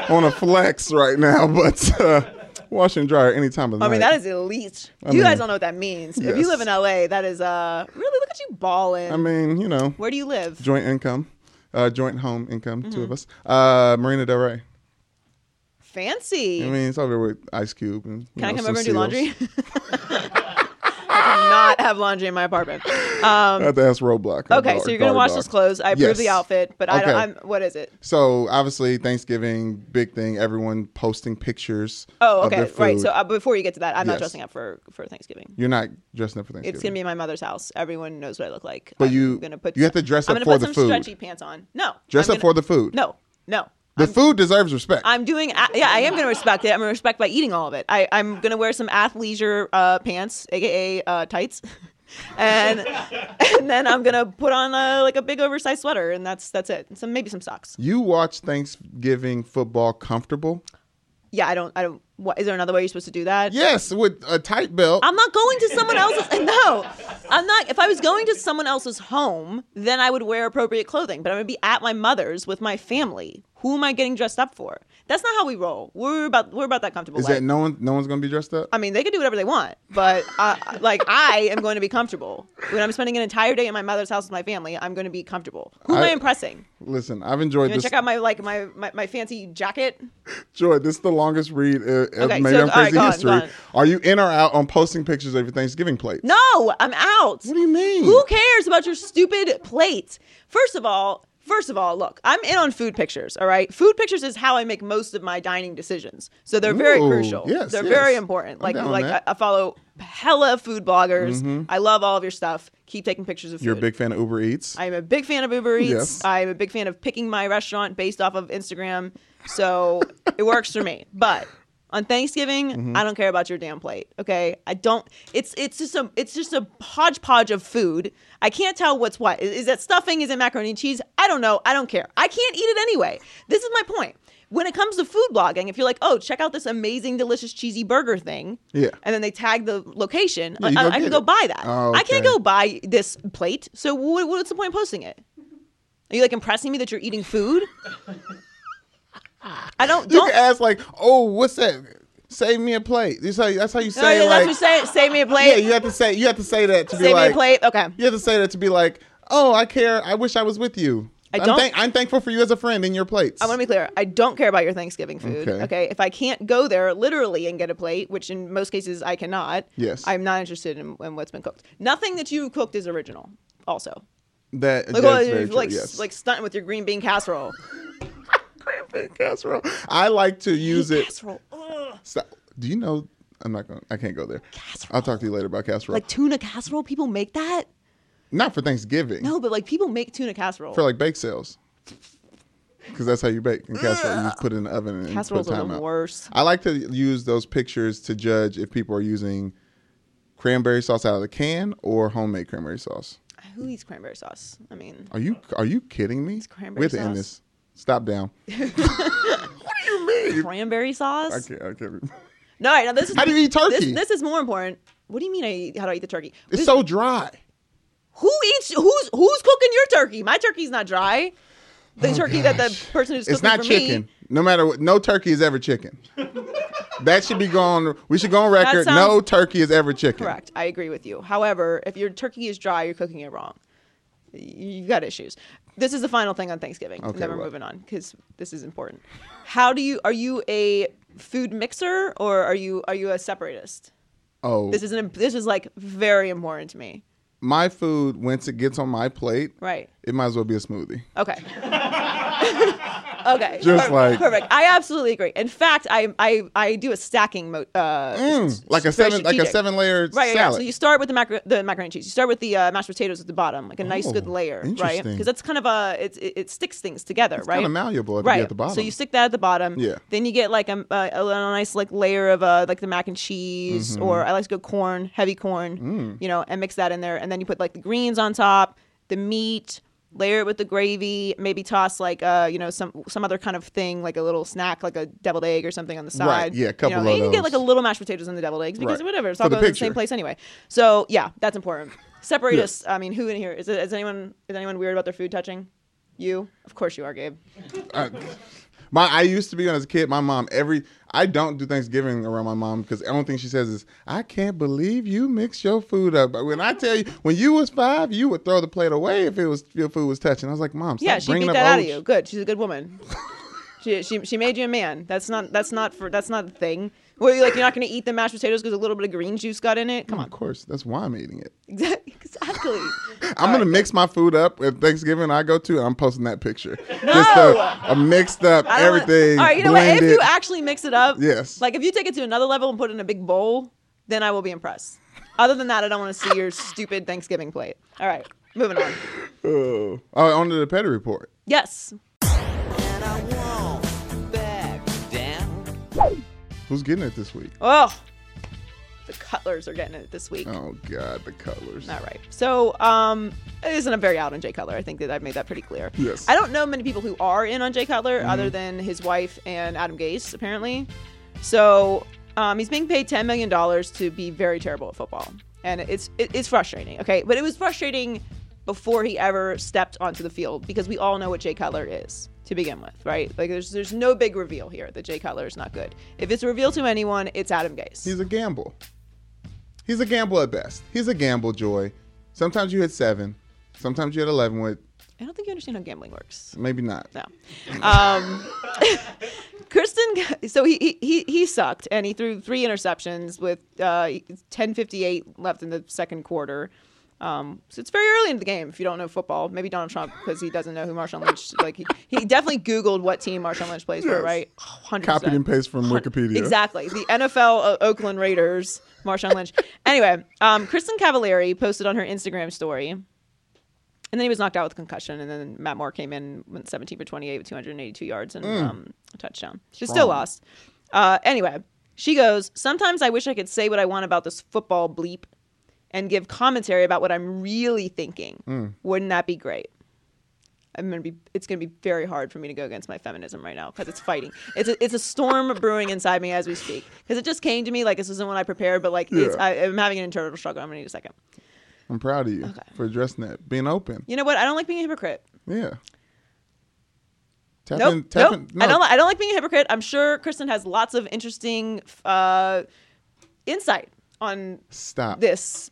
on a flex right now, [laughs] but uh, wash and dryer any time of the month.
I
night.
mean, that is elite.
I
you guys don't know what that means. If you
yes.
live in LA, that is uh really look at you balling.
I mean, you know,
Where do you live?
joint income, uh, joint home income, two
Mm-hmm.
of us. Uh, Marina Del Rey.
Fancy.
I mean, it's over with Ice Cube. And,
Can I come over and do
seals.
laundry? [laughs] I do not have laundry in my apartment. Um,
I have to ask Roblox.
okay,
dog-
so you're gonna wash
dog.
those clothes. I approve the outfit, but I
Okay.
don't. I'm, what is it?
So obviously Thanksgiving, big thing. Everyone posting pictures.
Oh, okay, right. So uh, before you get to that, I'm not dressing up for for Thanksgiving.
you're not dressing up for Thanksgiving.
It's gonna be in my mother's house. Everyone knows what I look like.
But
I'm
you-
gonna put.
you have to dress
I'm
up
gonna
for
put
the
some
food.
stretchy pants on. No.
Dress
I'm
up
gonna-
for the food.
No, no.
The food deserves respect.
I'm doing. a- Yeah, I am going to respect it. I'm going to respect by eating all of it. I, I'm going to wear some athleisure uh, pants, aka uh, tights, [laughs] and and then I'm going to put on a, like a big oversized sweater, and that's that's it. And some maybe some socks.
you watch Thanksgiving football comfortable?
Yeah, I don't. I don't. What is there another way you're supposed to do that?
Yes, with a tight belt.
I'm not going to someone else's. [laughs] No, I'm not. If I was going to someone else's home, then I would wear appropriate clothing. But I'm going to be at my mother's with my family. Who am I getting dressed up for? That's not how we roll. We're about we're about that comfortable.
Is
life.
that no one? No one's gonna be dressed up.
I mean, they can do whatever they want, but uh, like I am going to be comfortable when I'm spending an entire day in my mother's house with my family. I'm going to be comfortable. Who am I,
I-
impressing?
Listen, I've enjoyed
You
this.
check out my like my, my, my fancy jacket?
Joy, this is the longest read uh, of
Okay,
Maybe
so-
I'm Crazy history.
on.
Are you in or out on posting pictures of your Thanksgiving plates?
No, I'm out.
What do you mean?
Who cares about your stupid plates? First of all, first of all, look, I'm in on food pictures. All right, food pictures is how I make most of my dining decisions. So they're very crucial.
yes,
they're
yes.
very important.
I'm
Like like I.
Mm-hmm.
I follow hella food bloggers. I love all of your stuff. Keep taking pictures of food.
You're a big fan of Uber Eats.
I'm a big fan of Uber Eats.
Yes.
I'm a big fan of picking my restaurant based off of Instagram. So it works for me. But on Thanksgiving,
Mm-hmm.
I don't care about your damn plate. Okay, I don't. It's it's just a it's just a hodgepodge of food. I can't tell what's what. Is, is that stuffing? Is it macaroni and cheese? I don't know. I don't care. I can't eat it anyway. This is my point. When it comes to food blogging, if you're like, oh, check out this amazing, delicious, cheesy burger thing,
Yeah.
and then they tag the location,
Yeah,
I, I can
get
go buy that.
Oh,
I can't go buy this plate. So what, what's the point of posting it? Are you like impressing me that you're eating food? [laughs] I don't.
You
Don't.
can ask like, "Oh, what's that? Save me a plate." That's how you, that's how you
Oh,
say
yeah,
like.
that's what you say. Save me a plate.
yeah, you have to say you have to say that to be like.
Save me a plate. Okay.
You have to say that to be like, "Oh, I care. I wish I was with you."
I
I'm
don't-
thank- I'm thankful for you as a friend in your plates.
I want to be clear. I don't care about your Thanksgiving food.
Okay.
Okay. If I can't go there literally and get a plate, which in most cases I cannot.
Yes.
I'm not interested in, in what's been cooked. Nothing that you cooked is original. Also,
that
like
true,
like
yes.
like stunting with your green bean casserole.
Pan casserole. I like to use it.
Casserole.
Do you know? I'm not going. I can't go there.
Casserole.
I'll talk to you later about casserole.
Like tuna casserole, people make that?
not for Thanksgiving.
No, but like people make tuna casserole.
For like bake sales. Because that's how you bake in casserole. You just put it in the oven and
Casseroles
put
are
time
the
out.
worst.
I like to use those pictures to judge if people are using cranberry sauce out of the can or homemade cranberry sauce.
Who eats cranberry sauce? I mean,
Are you are you kidding me?
cranberry
have to end
sauce.
this. Stop down. [laughs] what do you mean?
cranberry sauce?
I can't. I can't.
No, no, this is
How do you eat turkey?
This, this is more important. What do you mean? I eat, how do I eat the turkey?
It's
This-
so dry.
who eats? Who's who's cooking your turkey? My turkey's not dry. The oh, turkey that the
Oh,
person who's
It's
cooking
not
for
chicken.
me.
No matter what, no turkey is ever chicken. [laughs] that should be gone. We should go on record.
sounds-
no turkey is ever chicken.
Correct. I agree with you. However, if your turkey is dry, you're cooking it wrong. You've got issues. This is the final thing on Thanksgiving.
Okay,
then we're
what?
moving on because this is important. How do you? Are you a food mixer or are you are you a separatist?
Oh,
This is an, this is like very important to me.
my food once it gets on my plate,
Right.
it might as well be a smoothie.
Okay. [laughs] okay.
Just
Per-
like-
perfect. I absolutely agree. In fact, I I I do a stacking mo- uh
Mm, like a
it's
seven, like a seven layer
Right,
salad.
So you start with the macro- the macaroni and cheese. You start with the uh, mashed potatoes at the bottom, like a nice
Oh,
good layer, right? Because that's kind of a it, it, it sticks things together, right?
kinda malleable to be
right.
at the bottom.
So you stick that at the bottom.
Yeah.
Then you get like a, a, a nice like layer of uh, like the mac and cheese,
Mm-hmm.
or I like to go corn, heavy corn,
Mm.
you know, and mix that in there, and then you put like the greens on top, the meat. Layer it with the gravy. Maybe toss like uh, you know, some some other kind of thing, like a little snack, like a deviled egg or something on the side.
yeah, a
You
couple
know,
of
you can get like a little mashed potatoes and the deviled eggs because
Right.
whatever, it's
For
all
the
going to the same place anyway. So yeah, that's important. Separate us. I mean, who in here is, it, is anyone is anyone weird about their food touching? You, of course you are, Gabe.
I, my I used to be when I was a kid. My mom every I don't do Thanksgiving around my mom because the only thing she says is I can't believe you mix your food up. But when I tell you when you was five, you would throw the plate away if it was your food was touching. I was like, Mom, stop
yeah, she
bringing
beat that out of you. Good. She's a good woman. she, she she made you a man. That's not that's not for that's not the thing. Well, you like you're not going to eat the mashed potatoes because a little bit of green juice got in it. Come on.
Of course, that's why I'm eating it. [laughs]
exactly. exactly. [laughs]
I'm gonna mix my food up at Thanksgiving. I go to. I'm posting that picture. Just a, a mixed up
I don't want-
everything.
All right, you know what? If
blended.
you actually mix it up,
Yes.
Like if you take it to another level and put it in a big bowl, then I will be impressed. Other than that, I don't want to see your stupid Thanksgiving plate. All right, moving on. [sighs]
oh, oh, on to the petty report.
Yes.
and I won't back down.
Who's getting it this week?
Oh, the Cutlers are getting it this week.
Oh God, the colors.
All right. So, um, it isn't a very out on Jay Cutler. I think that I've made that pretty clear.
Yes.
I don't know many people who are in on Jay Cutler other than his wife and Adam Gase, apparently. So, um, he's being paid $10 million to be very terrible at football. And it's, it, it's frustrating, okay? But it was frustrating before he ever stepped onto the field because we all know what Jay Cutler is to begin with, right? Like, there's, there's no big reveal here that Jay Cutler is not good. If it's a reveal to anyone, it's Adam Gase.
He's a gamble. He's a gamble at best. He's a gamble, Joy. Sometimes you hit seven. Sometimes you hit eleven with
I don't think you understand how gambling works.
maybe not.
No. Um, [laughs] Kristin, so he, he- he he sucked and he threw three interceptions with uh, 10:58 left in the second quarter. Um, so it's very early in the game if you don't know football. Maybe Donald Trump because he doesn't know who Marshawn Lynch. Like he, he definitely Googled what team Marshawn Lynch plays for, right? 100%.
Copied and pasted from Wikipedia.
Exactly. The NFL uh, Oakland Raiders, Marshawn Lynch. anyway, um, Kristin Cavallari posted on her Instagram story, and then he was knocked out with concussion, and then Matt Moore came in, went 17 for 28 with 282 yards and um, a touchdown. She still lost. Uh, anyway, she goes, Sometimes I wish I could say what I want about this football bleep and give commentary about what I'm really thinking. Wouldn't that be great? I'm gonna be. It's gonna be very hard for me to go against my feminism right now because it's fighting. It's a, it's a storm brewing inside me as we speak. Because it just came to me like this isn't what I prepared, but like it's,
Yeah.
I, I'm having an internal struggle. I'm gonna need a second.
I'm proud of you for addressing that, being open.
You know what? I don't like being a hypocrite.
Yeah. Tap
Nope.
in,
nope.
in- no.
I don't. I don't like being a hypocrite. I'm sure Kristin has lots of interesting uh, insight on
Stop.
this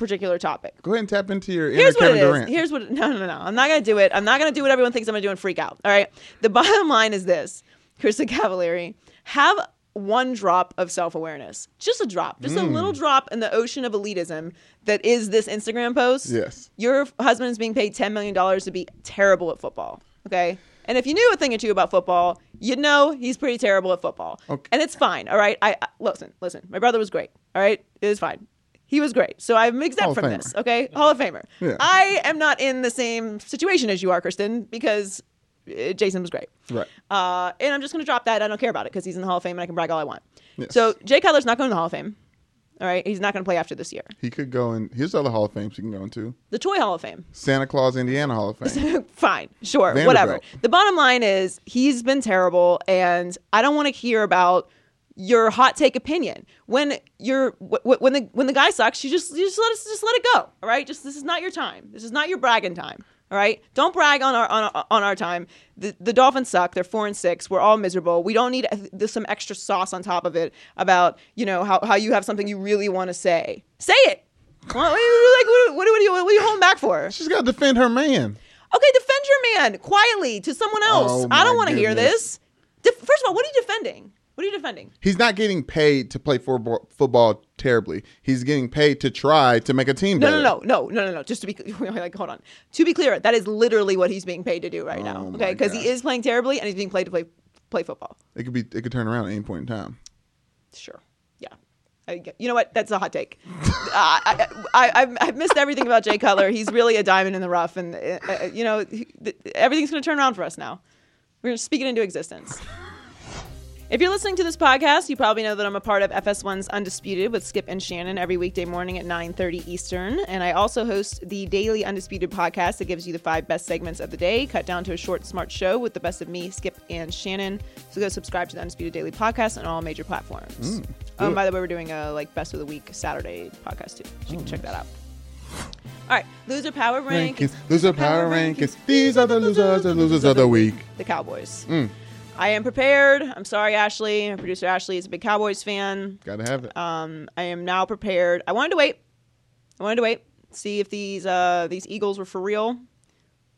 particular topic.
Go ahead and tap into your inner
Here's what
Kevin
it is.
Durant.
Here's what. No, no, no. I'm not gonna do it. I'm not gonna do what everyone thinks I'm gonna do and freak out. All right. The bottom line is this: Kristin Cavallari, have one drop of self awareness, just a drop, just a
Mm.
little drop in the ocean of elitism that is this Instagram post.
Yes.
Your husband is being paid $10 million to be terrible at football. Okay. And if you knew a thing or two about football, you'd know he's pretty terrible at football.
Okay.
And it's fine. All right. I, I listen, listen. My brother was great. All right. It is fine. He was great. So I'm exempt from this. Okay. Hall of Famer.
Yeah.
I am not in the same situation as you are, Kristin, because uh, Jason was great.
Right.
Uh, and I'm just going to drop that. I don't care about it because he's in the Hall of Fame and I can brag all I want.
Yes.
So Jay Cutler's not going to the Hall of Fame. All right. He's not going to play after this year.
He could go in. Here's other Hall of Fames he can go into.
The Toy Hall of Fame.
Santa Claus, Indiana Hall of Fame. [laughs]
Fine, sure,
Vanderbilt.
whatever. The bottom line is he's been terrible, and I don't want to hear about your hot take opinion. When you're wh- wh- when the when the guy sucks, you just you just let us just let it go. All right, just this is not your time. This is not your bragging time. All right, don't brag on our on our, on our time. The the Dolphins suck. They're four and six. We're all miserable. We don't need uh, some extra sauce on top of it about you know how how you have something you really want to say. Say it. Like, what, what, what, are you, what are you holding back for?
She's got to defend her man.
Okay, defend your man quietly to someone else.
Oh,
I don't want to hear this. Def- First of all, what are you defending? What are you defending?
He's not getting paid to play football, football terribly. He's getting paid to try to make a team
No,
better.
no, no, no, no, no, no. Just to be [laughs] like, hold on. To be clear, that is literally what he's being paid to do right now.
Oh,
Okay, because he is playing terribly and he's being paid to play play football.
It could be. It could turn around at any point in time.
Sure. Yeah. I, you know what? That's a hot take. [laughs] uh, I, I, I've, I've missed everything about Jay Cutler. He's really a diamond in the rough, and uh, uh, you know he- th- everything's going to turn around for us now. We're going to speak it into existence. If you're listening to this podcast, you probably know that I'm a part of FS1's Undisputed with Skip and Shannon every weekday morning at 9:30 Eastern, and I also host the daily Undisputed podcast that gives you the five best segments of the day, cut down to a short, smart show with the best of me, Skip, and Shannon. So go subscribe to the Undisputed Daily podcast on all major platforms. oh, and by the way, we're doing a like best of the week Saturday podcast too, so you can check that out. All right, loser power rankings.
Rankings, loser power rankings. These are the losers, the losers of the week.
The Cowboys.
Mm.
I am prepared. I'm sorry, Ashley. Our producer Ashley is a big Cowboys fan.
Gotta have it.
Um, I am now prepared. I wanted to wait. I wanted to wait, see if these uh, these Eagles were for real.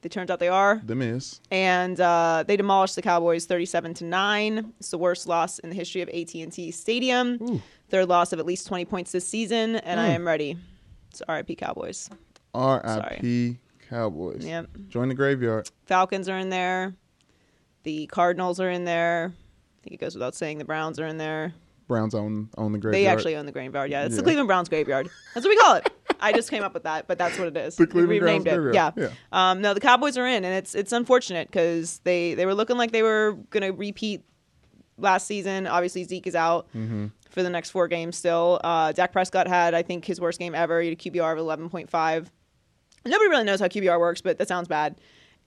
They turns out they are,
the miss.
and uh, they demolished the Cowboys, thirty-seven to nine. It's the worst loss in the history of AT and T Stadium. Third loss of at least twenty points this season, and I am ready. It's RIP Cowboys.
R.I.P. Cowboys.
Yep.
Join the graveyard.
Falcons are in there. The Cardinals are in there. I think it goes without saying the Browns are in there.
Browns own own the graveyard.
They actually own the graveyard. Yeah, it's the Cleveland Browns graveyard. That's what we call it. I just came up with that, but that's what it is.
The Cleveland
we renamed
Browns
it. Yeah.
graveyard.
Um, no, the Cowboys are in, and it's it's unfortunate because they they were looking like they were gonna repeat last season. Obviously, Zeke is out
Mm-hmm.
for the next four games still. Uh, Dak Prescott had, I think, his worst game ever. He had a QBR of eleven point five. Nobody really knows how QBR works, but that sounds bad.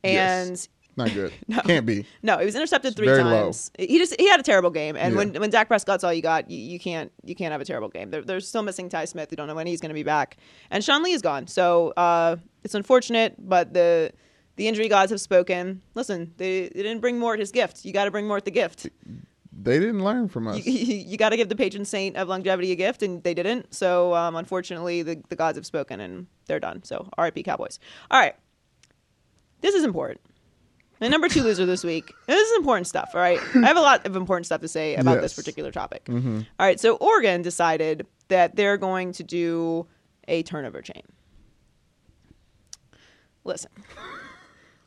Yes. Not good. [laughs] no. Can't be.
no, he was intercepted three
very low.
times. He just he had a terrible game, and
Yeah.
when when Dak Prescott's all you got, you, you can't you can't have a terrible game. They're, they're still missing Ty Smith. You don't know when he's going to be back, and Sean Lee is gone. So uh, it's unfortunate, but the the injury gods have spoken. Listen, they, they didn't bring Mort his gift. You got to bring Mort the gift.
They didn't learn from us.
You, you, got to give the patron saint of longevity a gift, and they didn't. So um, unfortunately, the the gods have spoken, and they're done. So R.I.P. Cowboys. All right, this is important. My number two loser this week. This is important stuff. All right, I have a lot of important stuff to say about this particular topic. All right, so Oregon decided that they're going to do a turnover chain. Listen,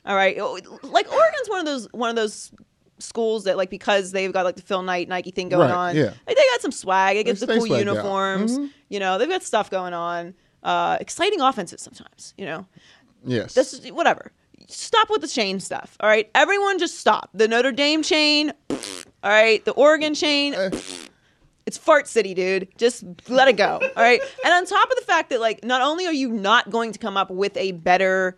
all right, like Oregon's one of those one of those schools that like because they've got like the Phil Knight Nike thing going
Right,
on.
yeah.
like, they got some swag. They get the cool uniforms.
Mhm.
You know, they've got stuff going on. Uh, exciting offenses sometimes. You know,
yes.
this is whatever. Stop with the chain stuff. All right, everyone, just stop. The Notre Dame chain. all right, the Oregon chain. pfft, It's fart city, dude. Just let it go. All right. [laughs] And on top of the fact that, like, not only are you not going to come up with a better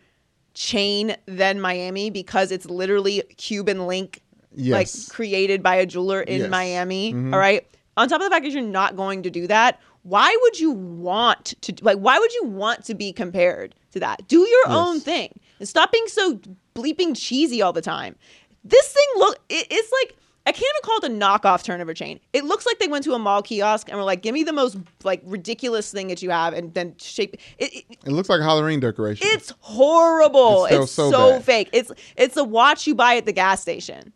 chain than Miami because it's literally Cuban link,
Yes.
like created by a jeweler in
Yes. Mm-hmm.
Miami. all right. On top of the fact that you're not going to do that, why would you want to like? Why would you want to be compared to that? Do your own thing and stop being so bleeping cheesy all the time. This thing look it, it's like I can't even call it a knockoff turnover chain. It looks like they went to a mall kiosk and were like, "Give me the most like ridiculous thing that you have," and then shape it. it
it looks like a Halloween decoration.
it's horrible.
It's
It's,
so-
so,
so
fake. It's it's a watch you buy at the gas station.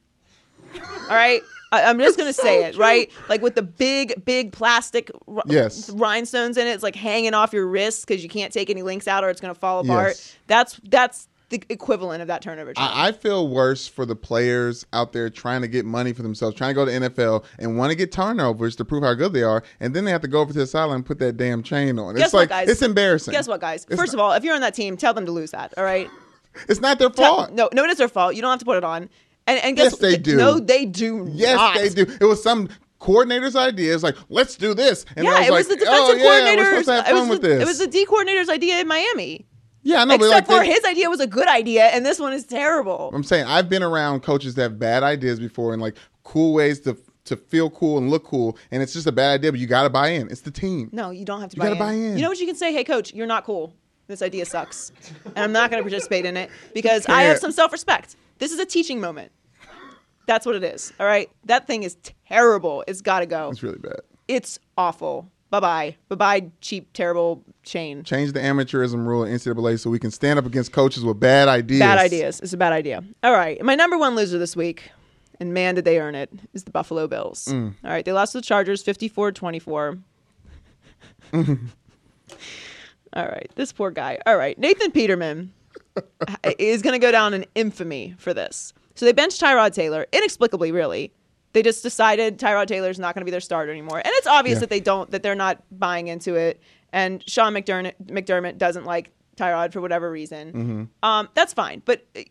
All right. I, I'm just gonna say it right, like with the big, big plastic r-
Yes.
rhinestones in it. It's like hanging off your wrist because you can't take any links out or it's gonna fall apart.
Yes.
That's that's the equivalent of that turnover.
I, I feel worse for the players out there trying to get money for themselves, trying to go to NFL and want to get turnovers to prove how good they are, and then they have to go over to the sideline and put that damn chain on.
Guess
it's
what,
like
guys?
it's embarrassing.
Guess what, guys?
It's
First of all, if you're on that team, tell them to lose that. All right. [laughs]
It's not their
Tell-
fault.
no, no, it is their fault. You don't have to put it on. And and guess
Yes, they do.
No, they do.
Yes,
not.
they do. It was some coordinator's idea. It's like, let's do this. And
Yeah,
was
it
like,
was the
oh,
defensive
yeah, we're
coordinator's.
have
it was
with
the,
this.
It was the D coordinator's idea in Miami.
Yeah, I know, but
Except
like
for
they-
his idea was a good idea, and this one is terrible.
I'm saying I've been around coaches that have bad ideas before and like cool ways to to feel cool and look cool, and it's just a bad idea. But you got to buy in. It's the team.
No, you don't have to
You
buy,
gotta
in.
buy in.
You know what you can say? Hey, coach, you're not cool. This idea sucks, and I'm not going to participate in it because I have some self-respect. This is a teaching moment. That's what it is. All right, that thing is terrible. It's got to go.
It's really bad.
It's awful. Bye bye. Bye bye. Cheap, terrible chain.
Change the amateurism rule in NCAA so we can stand up against coaches with bad ideas.
Bad ideas. It's a bad idea. All right. My number one loser this week, and man, did they earn it, is the Buffalo Bills.
Mm.
All right. They lost to the Chargers 54 24. [laughs] All right. This poor guy. All right. Nathan Peterman [laughs] is going to go down in infamy for this. So they benched Tyrod Taylor, inexplicably, really. They just decided Tyrod Taylor's not going to be their starter anymore. And it's obvious
Yeah.
that they don't, that they're not buying into it. And Sean McDermott, McDermott doesn't like Tyrod for whatever reason. Um, that's fine. But uh,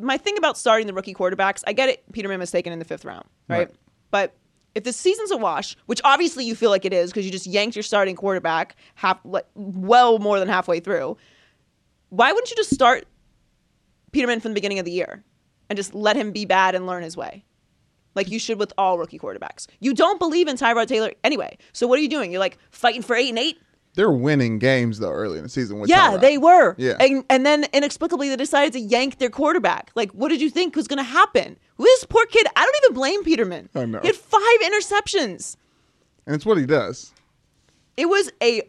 my thing about starting the rookie quarterbacks, I get it. Peterman was taken in the fifth round, right?
Right.
But if the season's a wash, which obviously you feel like it is because you just yanked your starting quarterback half, well more than halfway through, why wouldn't you just start Peterman from the beginning of the year and just let him be bad and learn his way? Like you should with all rookie quarterbacks. You don't believe in Tyrod Taylor anyway. So what are you doing? You're like fighting for eight and eight?
They're winning games though early in the season. With
Yeah,
Tyrod.
they were.
Yeah.
And, and then inexplicably they decided to yank their quarterback. Like, what did you think was going to happen? This poor kid, I don't even blame Peterman.
I know.
He had five interceptions.
and it's what he does.
It was a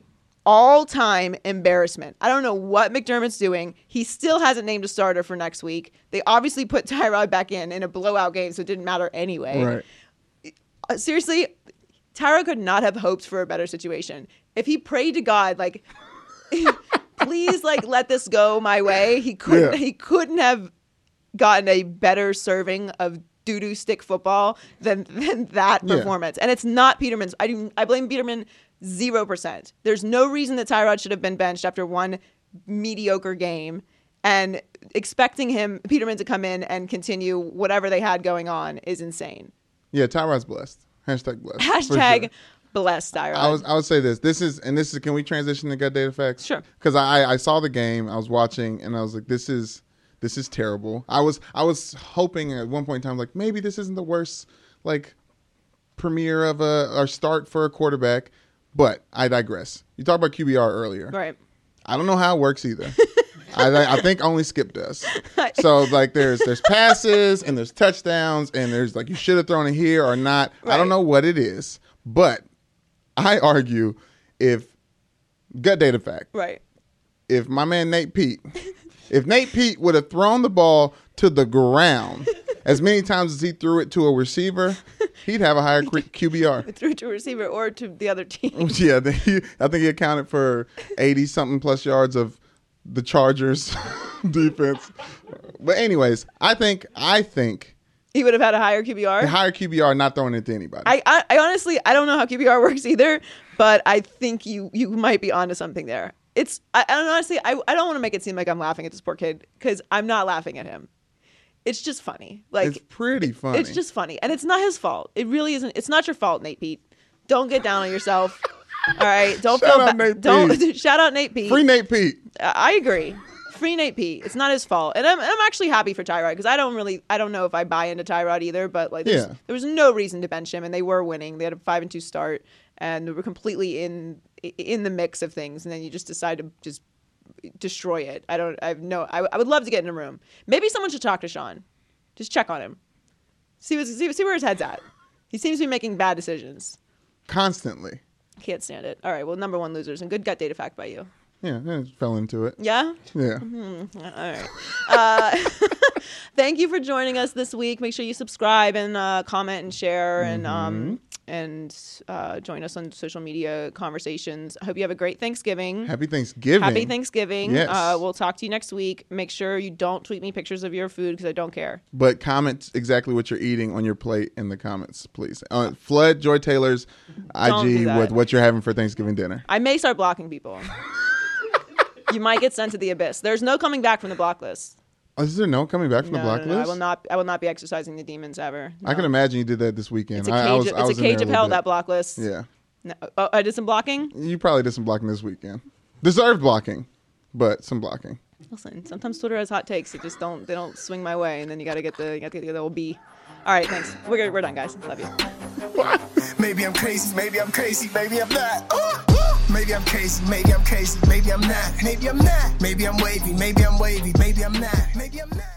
all-time embarrassment. I don't know what McDermott's doing. He still hasn't named a starter for next week. They obviously put [laughs] Tyrod back in in a blowout game, so it didn't matter anyway.
Right.
Uh, seriously, Tyrod could not have hoped for a better situation. If he prayed to God, like, [laughs] please, like, let this go my way, he couldn't.
Yeah.
He couldn't have gotten a better serving of doo doo stick football than [laughs] than that
Yeah.
performance. And it's not Peterman's. I do. I blame Peterman zero percent. There's no reason that Tyrod should have been benched after one mediocre game. And expecting him, Peterman, to come in and continue whatever they had going on is insane.
Yeah, Tyrod's blessed. Hashtag blessed.
Hashtag
sure.
blessed Tyrod.
I was I would say this. This is and this is can we transition to gut data facts?
Sure.
Because I I saw the game, I was watching, and I was like, this is this is terrible. I was I was hoping at one point in time like maybe this isn't the worst like premiere of a or start for a quarterback, but I digress. You talked about QBR earlier.
right.
I don't know how it works either. I, I think only Skip does. [laughs] So like there's there's passes and there's touchdowns and there's like you should have thrown it here or not. I don't know what it is, but I argue if gut data fact
Right.
if my man Nate Pete [laughs] if Nate Pete would have thrown the ball to the ground [laughs] as many times as he threw it to a receiver, he'd have a higher [laughs] QBR.
Through to a receiver or to the other team. [laughs]
Yeah, I think he, I think he accounted for eighty something plus yards of the Chargers defense. But anyways, I think I think
He would have had a higher
a
QBR.
higher QBR not throwing it to anybody.
I, I, I honestly, I don't know how QBR works either, but I think you you might be onto something there. It's, I, don't honestly, I, I don't want to make it seem like I'm laughing at this poor kid because I'm not laughing at him. It's just funny. Like
it's pretty funny.
It's just funny, and it's not his fault. It really isn't. It's not your fault, Nate Pete. Don't get down on yourself. All right, don't
Shout
feel
out
bad.
Nate
Don't
Pete. [laughs]
shout out Nate Pete.
free Nate Pete.
I agree. Free Nate Pete. It's not his fault, and I'm, I'm actually happy for Tyrod because I don't really I don't know if I buy into Tyrod either, but like
Yeah.
there was no reason to bench him, and they were winning. They had a five and two start, and they were completely in in the mix of things, and then you just decide to just destroy it. I don't. I have no. I, I would love to get in a room. Maybe someone should talk to Sean. Just check on him. See what, see, see where his head's at. He seems to be making bad decisions.
Constantly.
Can't stand it. All right. Well, number one losers and good gut data fact by you.
Yeah, I fell into it.
Yeah.
Yeah.
All right. Uh, [laughs] thank you for joining us this week. Make sure you subscribe and uh, comment and share. And um, and uh, join us on social media conversations. I hope you have a great Thanksgiving.
Happy Thanksgiving.
Happy Thanksgiving.
Yes.
Uh, we'll talk to you next week. Make sure you don't tweet me pictures of your food because I don't care.
But comment exactly what you're eating on your plate in the comments, please. Uh, flood Joy Taylor's
Don't
IG with what you're having for Thanksgiving dinner.
I may start blocking people. [laughs] you might get sent to the abyss. There's no coming back from the block list.
Oh, is there no coming back from
No,
the blacklist?
no, no. I will not. I will not be exercising the demons ever.
I can imagine you did that this weekend.
It's a
I- I
cage.
was- I
it's
was
a cage of hell. That blacklist.
Yeah.
No, oh, I did some blocking.
You probably did some blocking this weekend. Deserved blocking, but some blocking.
Listen, sometimes Twitter has hot takes. They just don't. They don't swing my way, and then you got to get the. You got to get the old B. All right, thanks. We're good. We're done, guys. Love you. [laughs]
Maybe I'm crazy, maybe I'm crazy, maybe I'm not. Uh, uh. Maybe I'm crazy, maybe I'm crazy, maybe I'm not. Maybe I'm not. Maybe I'm wavy, maybe I'm wavy, maybe I'm not. Maybe I'm not.